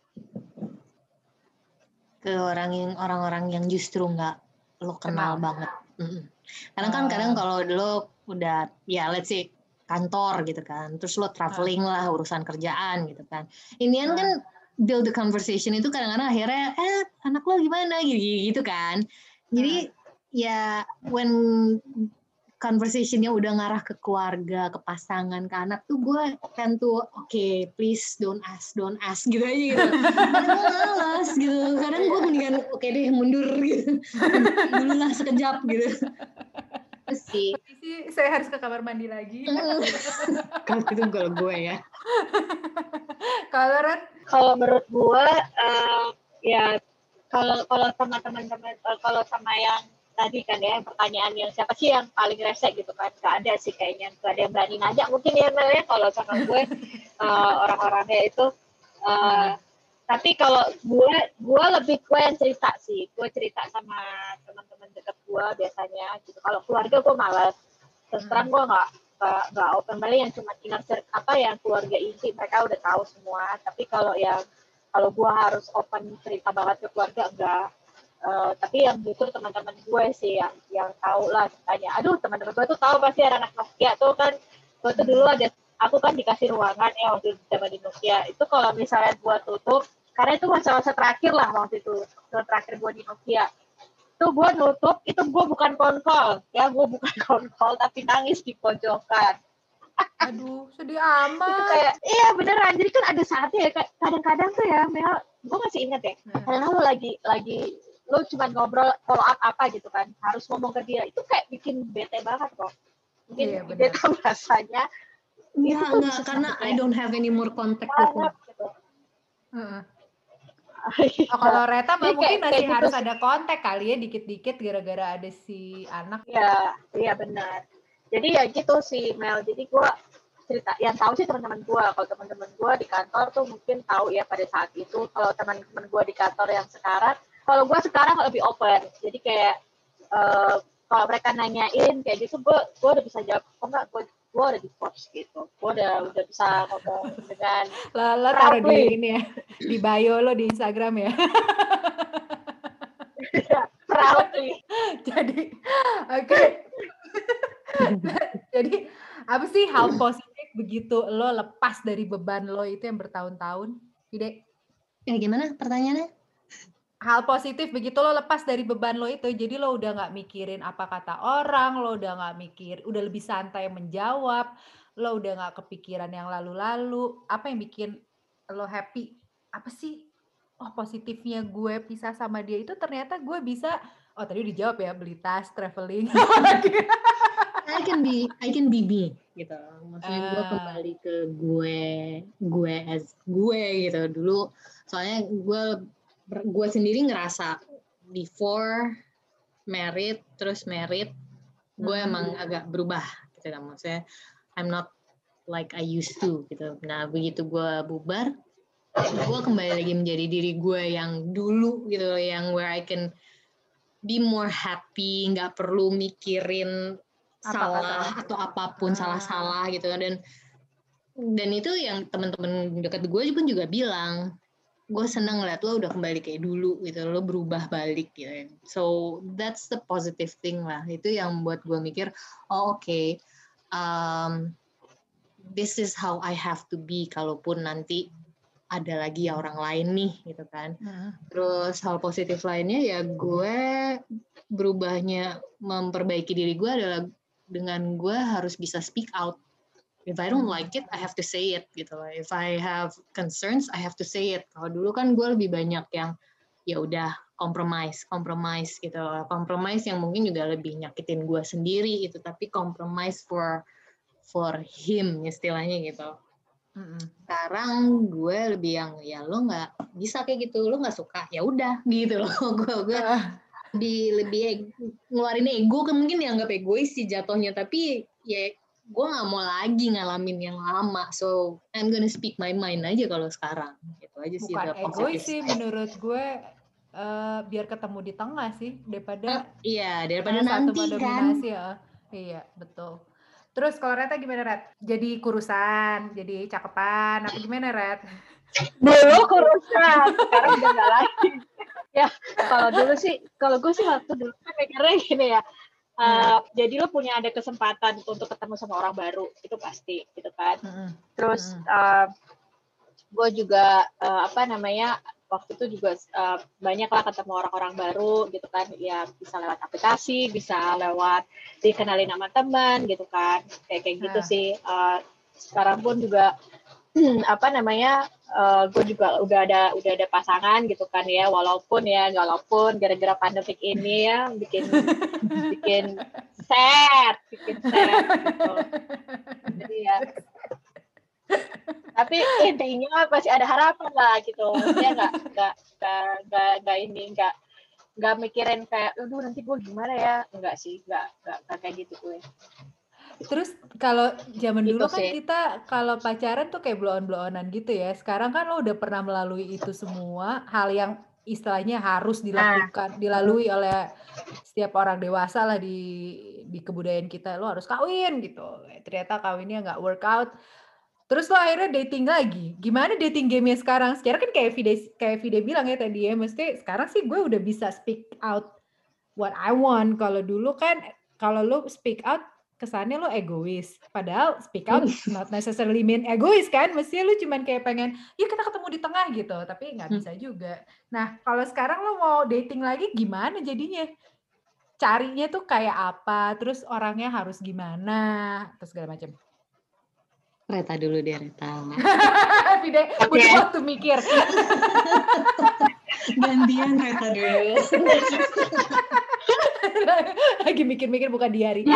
ke orang yang orang-orang yang justru nggak lo kenal, kenal. banget. Mm karena kan kadang oh. kalau lo udah ya let's say kantor gitu kan terus lo traveling lah urusan kerjaan gitu kan. Ini kan build the conversation itu kadang-kadang akhirnya eh anak lo gimana? Gitu gitu kan. Jadi ya when conversationnya udah ngarah ke keluarga, ke pasangan, ke anak tuh gue kan tuh oke okay, please don't ask, don't ask gitu aja gitu. Kadang gue malas gitu, kadang gue mendingan oke okay deh mundur gitu, dulu lah sekejap gitu
sih. sih saya harus ke kamar mandi lagi.
kalau itu kalau gue ya.
kalau Ren?
Kalau menurut gue, uh, ya kalau kalau sama teman-teman, eh, kalau sama yang tadi kan ya pertanyaan yang siapa sih yang paling resek gitu kan? Gak ada sih kayaknya gak ada yang berani nanya mungkin ya Mel ya kalau sama gue uh, orang-orangnya itu uh, tapi kalau gue gue lebih gue yang cerita sih gue cerita sama teman-teman dekat gue biasanya gitu. Kalau keluarga gue malas. Terus hmm. terang gue nggak nggak open balik yang cuma inner apa yang keluarga inti mereka udah tahu semua. Tapi kalau yang kalau gue harus open cerita banget ke keluarga enggak uh, tapi yang justru teman-teman gue sih yang yang tahu lah tanya aduh teman-teman gue tuh tahu pasti anak Nokia tuh kan. Gue tuh dulu ada aku kan dikasih ruangan ya waktu zaman di Nokia. Itu kalau misalnya gue tutup karena itu masa-masa terakhir lah waktu itu masa terakhir gue di Nokia. Itu gue nutup itu gue bukan konkol. Ya gue bukan konkol tapi nangis di pojokan.
Aduh sedih amat. Itu
kayak iya beneran jadi kan ada saatnya ya kadang-kadang tuh ya Mel gue masih inget ya hmm. karena lu lagi lagi lu cuma ngobrol follow up apa gitu kan harus ngomong ke dia itu kayak bikin bete banget kok mungkin iya, dia tahu rasanya
Enggak, enggak, karena I don't have any more contact him. Gitu.
Uh. Oh, kalau Reta mungkin kayak, masih kayak harus gitu. ada kontak kali ya dikit-dikit gara-gara ada si anak.
Iya, iya benar. Jadi ya gitu sih Mel. Jadi gue cerita yang tahu sih teman-teman gue. Kalau teman-teman gue di kantor tuh mungkin tahu ya pada saat itu. Kalau teman-teman gue di kantor yang sekarang, kalau gue sekarang lebih open. Jadi kayak uh, kalau mereka nanyain kayak gitu, gue gue udah bisa jawab. Oh enggak, gue gue udah di post gitu gue udah udah bisa ngomong dengan
lo, lo taruh di ini ya di bio lo di Instagram ya
proudly
jadi oke okay. jadi apa sih hal positif begitu lo lepas dari beban lo itu yang bertahun-tahun ide
ya gimana pertanyaannya
hal positif begitu lo lepas dari beban lo itu jadi lo udah nggak mikirin apa kata orang lo udah nggak mikir udah lebih santai menjawab lo udah nggak kepikiran yang lalu-lalu. Apa yang bikin lo happy? Apa sih? Oh positifnya gue pisah sama dia itu ternyata gue bisa oh tadi udah dijawab ya beli tas traveling.
I can be I can be me gitu. Maksudnya uh. gue ah. kembali ke gue gue as gue gitu. Dulu soalnya gue gue sendiri ngerasa before married terus married gue hmm. emang agak berubah gitu kan maksudnya I'm not like I used to gitu. Nah begitu gue bubar, gue kembali lagi menjadi diri gue yang dulu gitu, yang where I can be more happy, nggak perlu mikirin
Apa
salah atau apa pun
Ah.
salah-salah gitu dan dan itu yang teman-teman dekat gue pun juga bilang gue seneng ngeliat lo udah kembali kayak dulu gitu lo berubah balik gitu so that's the positive thing lah itu yang buat gue mikir oh oke um, this is how I have to be kalaupun nanti ada lagi ya orang lain nih gitu kan
Hmm.
Terus hal positif lainnya ya gue berubahnya memperbaiki diri gue adalah dengan gue harus bisa speak out. If I don't like it, I have to say it gitu loh. If I have concerns, I have to say it. Kalau dulu kan gue lebih banyak yang ya udah compromise, compromise gitu. loh. Compromise yang mungkin juga lebih nyakitin gue sendiri gitu, tapi compromise for for him istilahnya gitu sekarang gue lebih yang ya lo nggak bisa kayak gitu lo nggak suka ya udah gitu loh gue gue
Ah,
lebih lebih ngeluarin ego kan mungkin dianggap egois sih jatuhnya tapi ya gue nggak mau lagi ngalamin yang lama so I'm gonna speak my mind aja kalau sekarang gitu aja sih
bukan egois sih menurut gue eh, biar ketemu di tengah sih daripada
iya daripada nanti kan
ya. Iya, betul. Terus kalau Reta gimana Ret? Jadi kurusan, jadi cakepan, apa gimana Ret?
dulu kurusan sekarang udah nggak lagi ya kalau dulu sih kalau gue sih waktu dulu kan mikirnya gini ya uh, jadi lo punya ada kesempatan untuk ketemu sama orang baru itu pasti gitu kan.
Mm-mm.
terus uh, gue juga uh, apa namanya waktu itu juga uh, banyak lah ketemu orang-orang baru gitu kan. Ya bisa lewat aplikasi bisa lewat dikenalin sama teman gitu kan. Kayak kayak gitu
Nah.
sih. Uh, sekarang pun juga apa namanya uh, gue juga udah ada udah ada pasangan gitu kan ya walaupun ya walaupun gara-gara pandemik ini ya bikin bikin sad bikin sad gitu. Jadi ya. Tapi intinya masih ada harapan lah gitu. Ya nggak nggak nggak nggak nggak ini nggak nggak mikirin kayak aduh nanti gue gimana ya? Enggak sih nggak nggak nggak kayak gitu gue
Terus kalau zaman
Gitu
dulu kan
sih.
kita kalau pacaran tuh kayak blow-on-blow-onan gitu ya. Sekarang kan lo udah pernah melalui itu semua, hal yang istilahnya harus dilakukan, dilalui oleh setiap orang dewasa lah di di kebudayaan kita. Lo harus kawin gitu. Ternyata kawinnya nggak workout. Terus lo akhirnya dating lagi. Gimana dating game-nya sekarang? Sekarang kan kayak Vide, kayak Vide bilang ya tadi ya, mesti sekarang sih gue udah bisa speak out what I want. Kalau dulu kan kalau lo speak out kesannya lo egois. Padahal speak out not necessarily mean egois kan. Mestinya lo cuman kayak pengen, ya kita ketemu di tengah gitu. Tapi nggak
Hmm.
bisa juga. Nah kalau sekarang lo mau dating lagi gimana jadinya? Carinya tuh kayak apa? Terus orangnya harus gimana? Terus segala macam.
Reta dulu deh Reta
Vide
Oke.
butuh waktu mikir.
gantian Reta dulu
Lagi mikir-mikir bukan diari.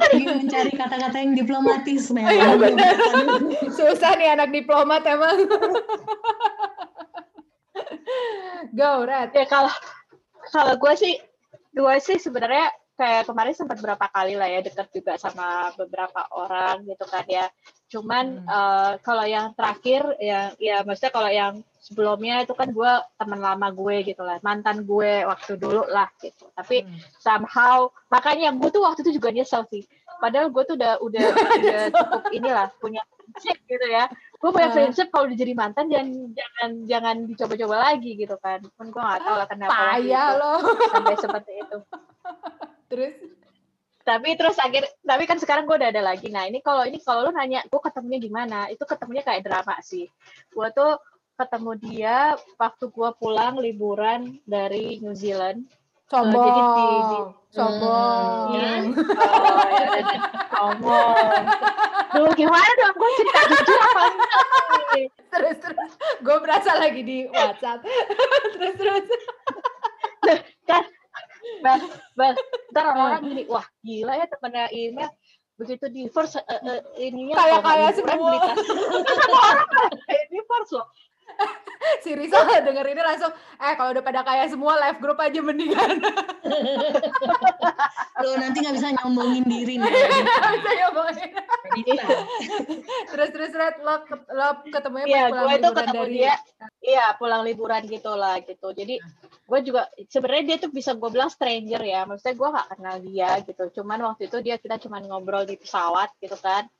lagi mencari kata-kata yang diplomatis.
Iya. Susah nih anak diplomat emang. Go, Red.
ya kalau kalau gue sih gue sih sebenarnya kayak kemarin sempat berapa kali lah ya deket juga sama beberapa orang gitu kan ya. Cuman
Hmm.
eh, kalau yang terakhir ya ya maksudnya kalau yang sebelumnya itu kan gue teman lama gue gitu lah mantan gue waktu dulu lah gitu. Tapi
Hmm.
somehow makanya gue tuh waktu itu juga nyesel sih. Padahal gue tuh udah udah udah cukup inilah punya prinsip gitu ya. Gue punya prinsip kalau udah jadi mantan jangan jangan jangan dicoba-coba lagi gitu kan. Pun gue nggak tahu lah kenapa
Payah
itu
lo.
sampai seperti itu
Terus
tapi terus akhir tapi kan sekarang gue udah ada lagi nah ini kalau ini kalau lu nanya gue ketemunya gimana itu ketemunya kayak drama sih gue tuh ketemu dia waktu gue pulang liburan dari New Zealand
sombong.
jadi di- di-
sombong.
Iya. Oh, ya udah deh. ngomong. Duh, gimana dong? Gue cerita jujur apa?
Terus terus gue berasa lagi di WhatsApp. terus terus.
Kan, bang, bang, ntar orang-orang gini, wah gila ya temennya ini begitu di first eh, eh, ininya nggak liburan
semua.
orang kayak di first loh.
si Rizal denger ini langsung, eh kalau udah pada kaya semua live group aja mendingan.
Lo nanti nggak bisa nyombongin diri nih.
Bisa ngomongin.
Bisa.
Terus terus Red, lo, lo ketemunya
Iya,
pas pulang
gue itu
liburan
ketemu
dari
dia, iya pulang liburan gitu lah gitu. Jadi gue juga sebenarnya dia tuh bisa gue bilang stranger ya, maksudnya gue gak kenal dia gitu. Cuman waktu itu dia kita cuma ngobrol di pesawat gitu kan.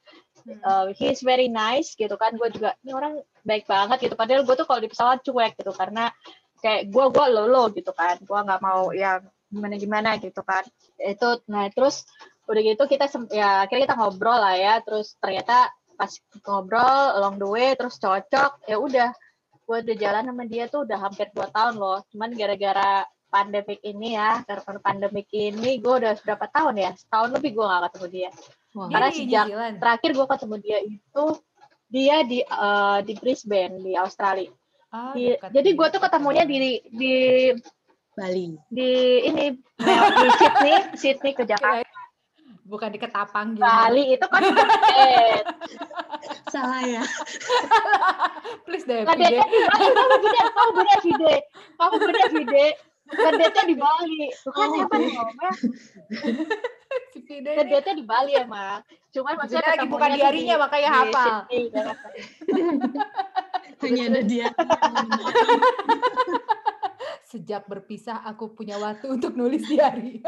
Hmm.
Uh, he's very nice gitu kan. Gue juga ini orang baik banget gitu. Padahal gue tuh kalau di pesawat cuek gitu karena kayak gue gue lolo gitu kan. Gue nggak mau yang gimana gimana gitu kan. Itu nah terus udah gitu kita ya akhirnya kita ngobrol lah ya. Terus ternyata pas ngobrol along the way terus cocok ya udah gue udah jalan sama dia tuh udah hampir dua tahun loh cuman gara-gara pandemik ini ya karena pandemik ini gue udah berapa tahun ya setahun lebih gue gak ketemu dia
Wah.
Dia
Karena sejak
Zealand.
terakhir gue ketemu dia itu dia di eh, di Brisbane di Australia
Oh,
Di- jadi
di-
gue tuh ketemunya di di
Bali.
di ini di Sydney Sydney ke Jakarta
Kirain bukan di Ketapang gitu.
Bali itu kan
Salah ya.
Please deh,
date di Bali, kamu beda, kamu beda Vide. Kamu beda Vide. Date di Bali. Tuh kan
Oh,
Nggak
ini
date di Bali emang. Cuman maksudnya
lagi bukan
di-
makanya
di
hafal.
Hanya ada dia.
Sejak berpisah aku punya waktu untuk nulis diary.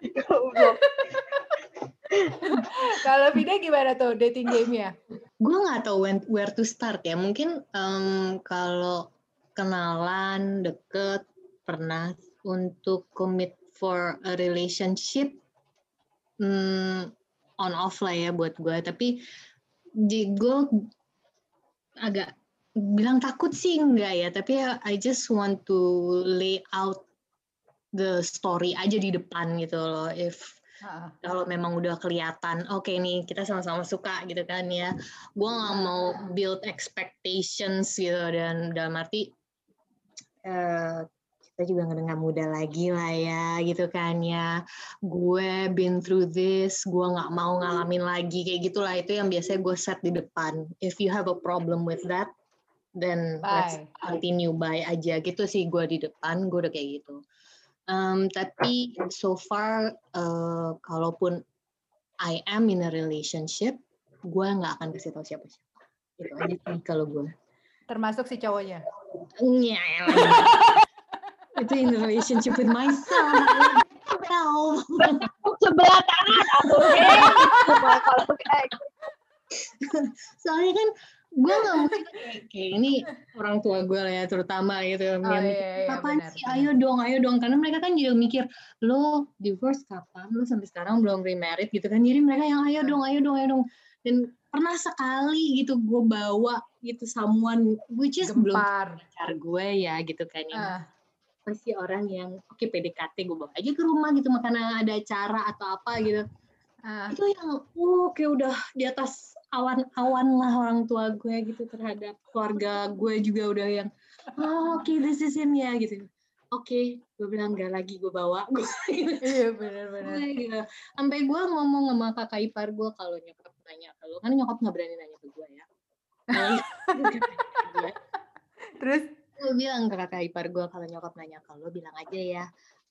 Kalau Vide gimana tuh dating game-nya?
gue nggak tahu when, where to start ya. Mungkin em, kalau kenalan deket pernah untuk commit for a relationship hmm, on off lah ya buat gue tapi di gue agak bilang takut sih enggak ya. Tapi I just want to lay out the story aja di depan gitu loh. If
Ah,
kalau memang udah kelihatan oke nih kita sama-sama suka gitu kan ya. Gue nggak mau build expectations gitu dan dalam arti eh, kita juga nggak muda lagi lah ya gitu kan ya. Gue been through this gue nggak mau ngalamin lagi kayak gitulah. Itu yang biasanya gue set di depan. If you have a problem with that then let's
Bye.
continue by aja. Gitu sih gue di depan gue udah kayak gitu Um, tapi so far uh, kalaupun I am in a relationship, gue nggak akan kasih tahu siapa-siapa. Itu aja sih kalau gue.
termasuk si cowoknya.
Nyel. itu in a relationship with myself. Self.
Sebelah kanan, aduh, kayak
Soalnya kan gue nggak mau kayak, ini orang tua gue lah ya terutama gitu.
Oh
yang
iya, iya,
kapan
benar,
sih? ayo dong ayo dong. Karena mereka kan juga mikir lo divorce kapan? Lo sampai sekarang belum remarried gitu kan. Jadi mereka yang ayo dong ayo dong ayo dong. Dan pernah sekali gitu gue bawa gitu someone which is belum
Gempar.
pacar gue ya gitu kan ya
Ah,
pasti orang yang oke PDKT gue bawa aja ke rumah gitu makanya ada acara atau apa gitu
ah.
itu yang oh, kayak udah di atas awan-awan lah orang tua gue gitu terhadap keluarga gue juga udah yang oh, oke this is him ya gitu oke gue bilang gak lagi gue bawa gue gitu.
Iya benar-benar.
Gitu. sampai gue ngomong sama kakak ipar gue kalau nyokap nanya lo kan nyokap nggak berani nanya ke gue ya
Terus
gue bilang ke kakak ipar gue kalau nyokap nanya lo bilang aja ya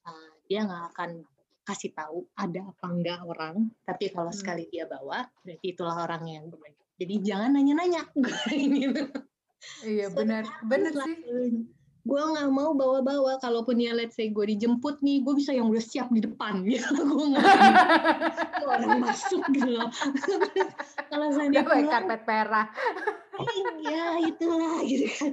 uh, dia nggak akan kasih tahu ada apa enggak orang tapi kalau
Hmm.
sekali dia bawa berarti itulah orang yang benar jadi jangan nanya-nanya. Gitu.
Iya
So,
benar, benar sih.
gue nggak mau bawa-bawa. Kalaupun ya let's say gue dijemput nih gue bisa yang udah siap di depan. Gitu gue nggak orang masuk gitu loh. Kalau saya
Udah pakai karpet merah.
ya itulah gitu kan.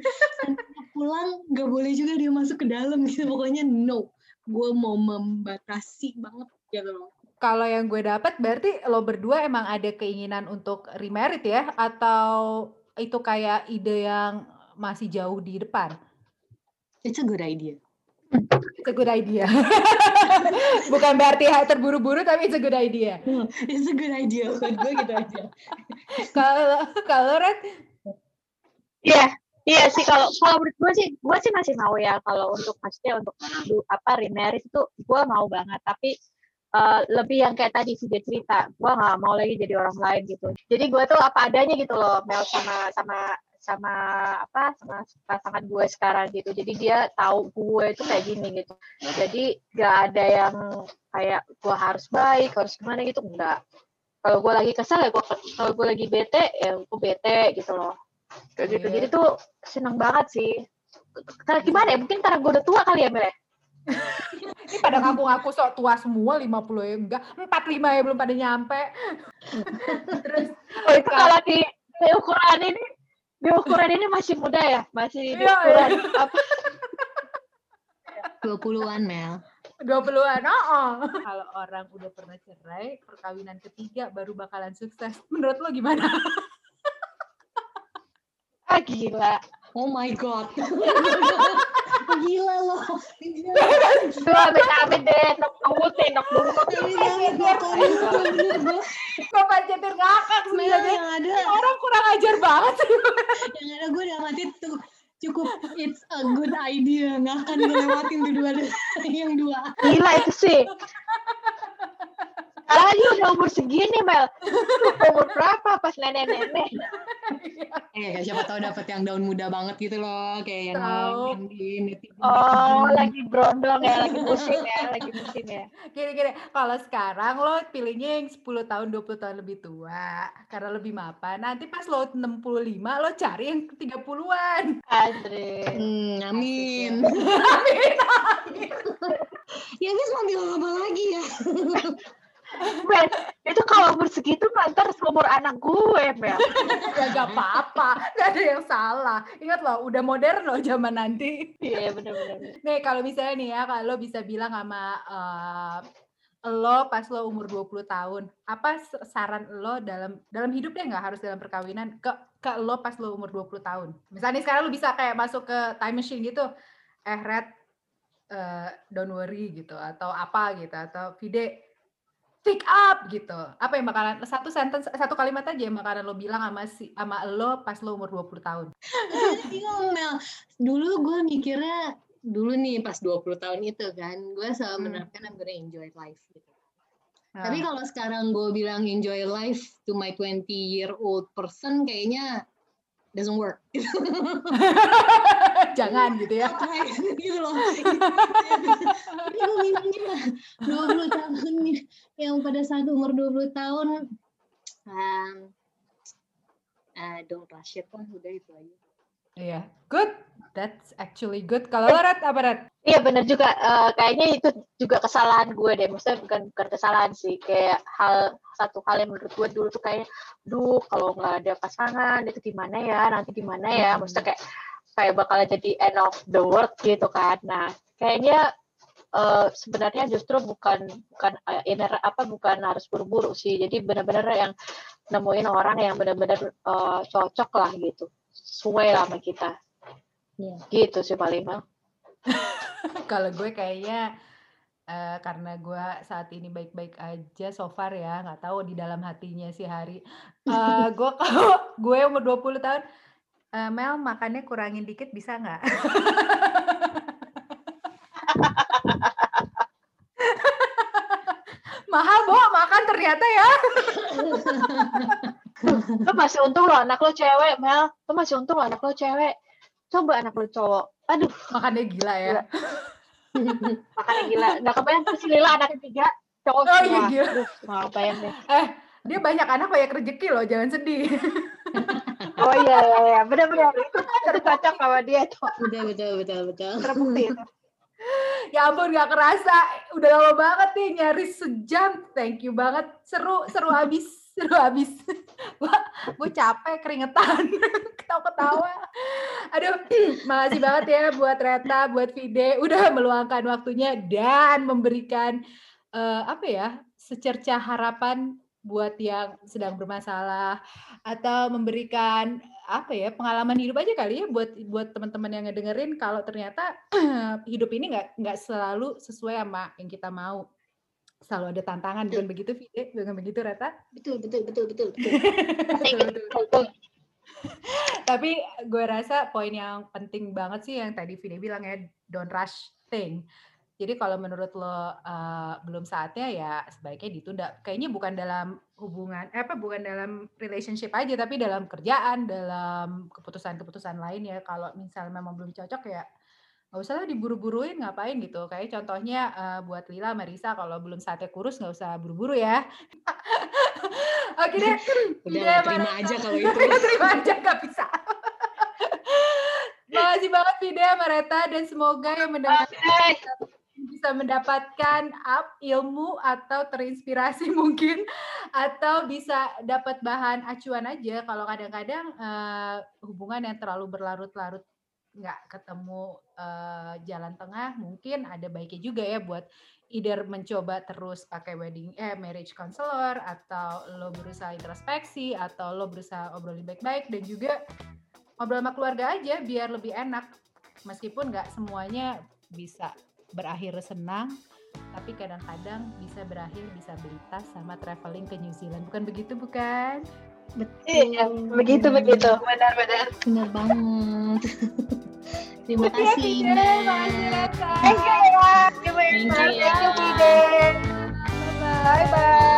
Pulang nggak boleh juga dia masuk ke dalam gitu. Pokoknya no gue mau membatasi banget gitu loh.
Kalau yang gue dapat berarti lo berdua emang ada keinginan untuk remarried ya? Atau itu kayak ide yang masih jauh di depan?
it's a good idea.
It's a good idea. Bukan berarti terburu-buru tapi it's a good idea.
It's a good idea. Buat gue gitu aja.
Kalau kalau Red?
Iya, iya sih kalau kalau menurut gue sih gue sih masih mau ya kalau untuk maksudnya untuk apa remarriage itu gue mau banget. Tapi eh, lebih yang kayak tadi video cerita gue nggak mau lagi jadi orang lain gitu. Jadi gue tuh apa adanya gitu loh Mel sama sama sama apa sama pasangan gue sekarang gitu. Jadi dia tahu gue itu kayak gini gitu. Jadi gak ada yang kayak gue harus baik harus gimana gitu enggak kalau gue lagi kesel ya gue kalau gue lagi bete ya gue bete gitu loh kayak gitu
Iya.
jadi tuh seneng banget sih karena gimana ya mungkin karena gue udah tua kali ya Mel ya?
Ini pada ngaku-ngaku sok tua semua 50 ya enggak 45 ya belum pada nyampe. Terus
Oh, itu kalau di, di ukuran ini di ukuran ini masih muda ya masih di
Iya,
ukuran apa
20-an Mel.
20-an. Oh, Kalau orang udah pernah cerai, perkawinan ketiga baru bakalan sukses. Menurut lo gimana?
Gila
Oh my god. Gila loh. Gila.
Lu amit-amit deh, nok nurutin, nok nurutin.
Tapi banget gue
pacetir ngakak sebenarnya?
yang ada
Orang kurang ajar banget sih.
yang ada gue udah mati tuh cukup it's a good idea nggak akan ngelewatin tuh dua yang dua
Gila itu sih. Sekarang aja udah umur segini, Mel. Lu Umur berapa pas nenek-nenek?
eh siapa tahu dapat yang daun muda banget gitu loh kayak yang yang di netizen
Oh, lagi brondong ya, lagi musim ya, lagi musim ya.
Gini-gini, kalau sekarang lo pilihnya yang 10 tahun, 20 tahun lebih tua. Karena lebih mapan. Nanti pas lo 65, lo cari yang 30-an.
Andre.
Hmm, amin.
Amin.
ya guys mau bilang apa lagi ya?
Mel, itu kalau umur segitu mah ntar seumur anak gue, Mel.
ya gak apa-apa, gak ada yang salah. Ingat loh, udah modern loh zaman nanti.
Iya, bener-bener.
Nih kalau misalnya nih ya, kalau bisa bilang sama eh, lo pas lo umur 20 tahun, apa saran lo dalam dalam hidup deh nggak harus dalam perkawinan ke ke lo pas lo umur 20 tahun. Misalnya sekarang lo bisa kayak masuk ke time machine gitu. Eh Red eh, don't worry gitu atau apa gitu atau Vide pick up gitu. Apa yang bakalan satu sentence satu kalimat aja yang bakalan lo bilang sama si sama lo pas lo umur 20 tahun.
Bingung Mel. Dulu gue mikirnya dulu nih pas 20 tahun itu kan, gue selalu
Hmm.
menerapkan I'm gonna enjoy life gitu.
Nah,
Tapi kalau sekarang gue bilang enjoy life to my 20 year old person kayaknya doesn't work.
jangan gitu ya.
gitu loh. Jadi gue bilang gimana? 20 tahun nih, yang pada saat umur 20 tahun um, uh, don't rush it lah, udah itu aja.
Iya, good. That's actually good. Kalau lo Red, apa Red?
Iya bener juga. Eh, kayaknya itu juga kesalahan gue deh. Maksudnya bukan bukan kesalahan sih. Kayak hal satu hal yang menurut gue dulu tuh kayak, duh kalau nggak ada pasangan itu gimana ya? Nanti gimana ya? Maksudnya kayak kayak bakal jadi end of the world gitu kan. Nah kayaknya eh, sebenarnya justru bukan bukan eh, inner apa bukan harus buru-buru sih. Jadi benar-benar yang nemuin orang yang benar-benar eh, cocok lah gitu. Sesuai lah sama kita.
Iya.
Gitu sih paling mah.
Kalau gue kayaknya eh, karena gue saat ini baik-baik aja so far ya, nggak tahu di dalam hatinya si Hari. Eh, gue kalau gue umur 20 tahun, eh, Mel makannya kurangin dikit bisa nggak? Mahal, Bo, makan ternyata ya.
Lu masih untung lo anak lo cewek Mel. Lu masih untung lo anak lo cewek. Coba anak lo cowok. Aduh.
Makannya gila ya.
makanya gila. Nggak kebayang tuh si Lila anak ketiga cowok
Oh, iya,
semua
gila.
aduh nggak kebayang deh.
Dia banyak anak banyak rezeki loh, jangan sedih.
oh iya iya iya. Benar-benar itu sama dia tuh.
Betul, betul, betul, betul.
terbukti itu.
Ya ampun gak kerasa, udah lama banget nih nyaris sejam. Thank you banget, seru, seru abis, seru abis. Gua, gue capek, keringetan, ketawa-ketawa. Aduh, makasih banget ya buat Reta, buat Vide, udah meluangkan waktunya dan memberikan eh, apa ya, secerca harapan buat yang sedang bermasalah atau memberikan apa ya pengalaman hidup aja kali ya buat buat teman-teman yang ngedengerin kalau ternyata hidup ini nggak nggak selalu sesuai sama yang kita mau selalu ada tantangan bukan begitu Vide bukan begitu Reta
Betul, betul, betul, betul, betul.
Betul, betul.
Betul.
tapi gue rasa poin yang penting banget sih yang tadi Vide bilang ya don't rush thing Jadi kalau menurut lo uh, belum saatnya ya sebaiknya ditunda. Kayaknya bukan dalam hubungan eh, apa bukan dalam relationship aja tapi dalam kerjaan, dalam keputusan-keputusan lain ya. Kalau misal memang belum cocok ya nggak usah lah diburu-buruin ngapain gitu. Kayak contohnya uh, buat Lila Marisa kalau belum saatnya kurus nggak usah buru-buru ya. Oke deh.
Udah terima aja kalau itu.
terima aja nggak bisa. Makasih banget Vida Mareta dan semoga yang mendengarkan bisa mendapatkan up ilmu atau terinspirasi mungkin atau bisa dapat bahan acuan aja kalau kadang-kadang uh, hubungan yang terlalu berlarut-larut nggak ketemu uh, jalan tengah mungkin ada baiknya juga ya buat either mencoba terus pakai wedding eh marriage counselor atau lo berusaha introspeksi atau lo berusaha obrolin baik-baik dan juga ngobrol sama keluarga aja biar lebih enak. Meskipun nggak semuanya bisa berakhir senang tapi kadang-kadang bisa berakhir bisa belitas sama traveling ke New Zealand. Bukan begitu bukan Iya, iya.
Betul. Iya, begitu begitu. Benar benar.
Benar banget. Terima
kasih.
Terima kasih. Thank you. Thank you. Thank you. Bye bye.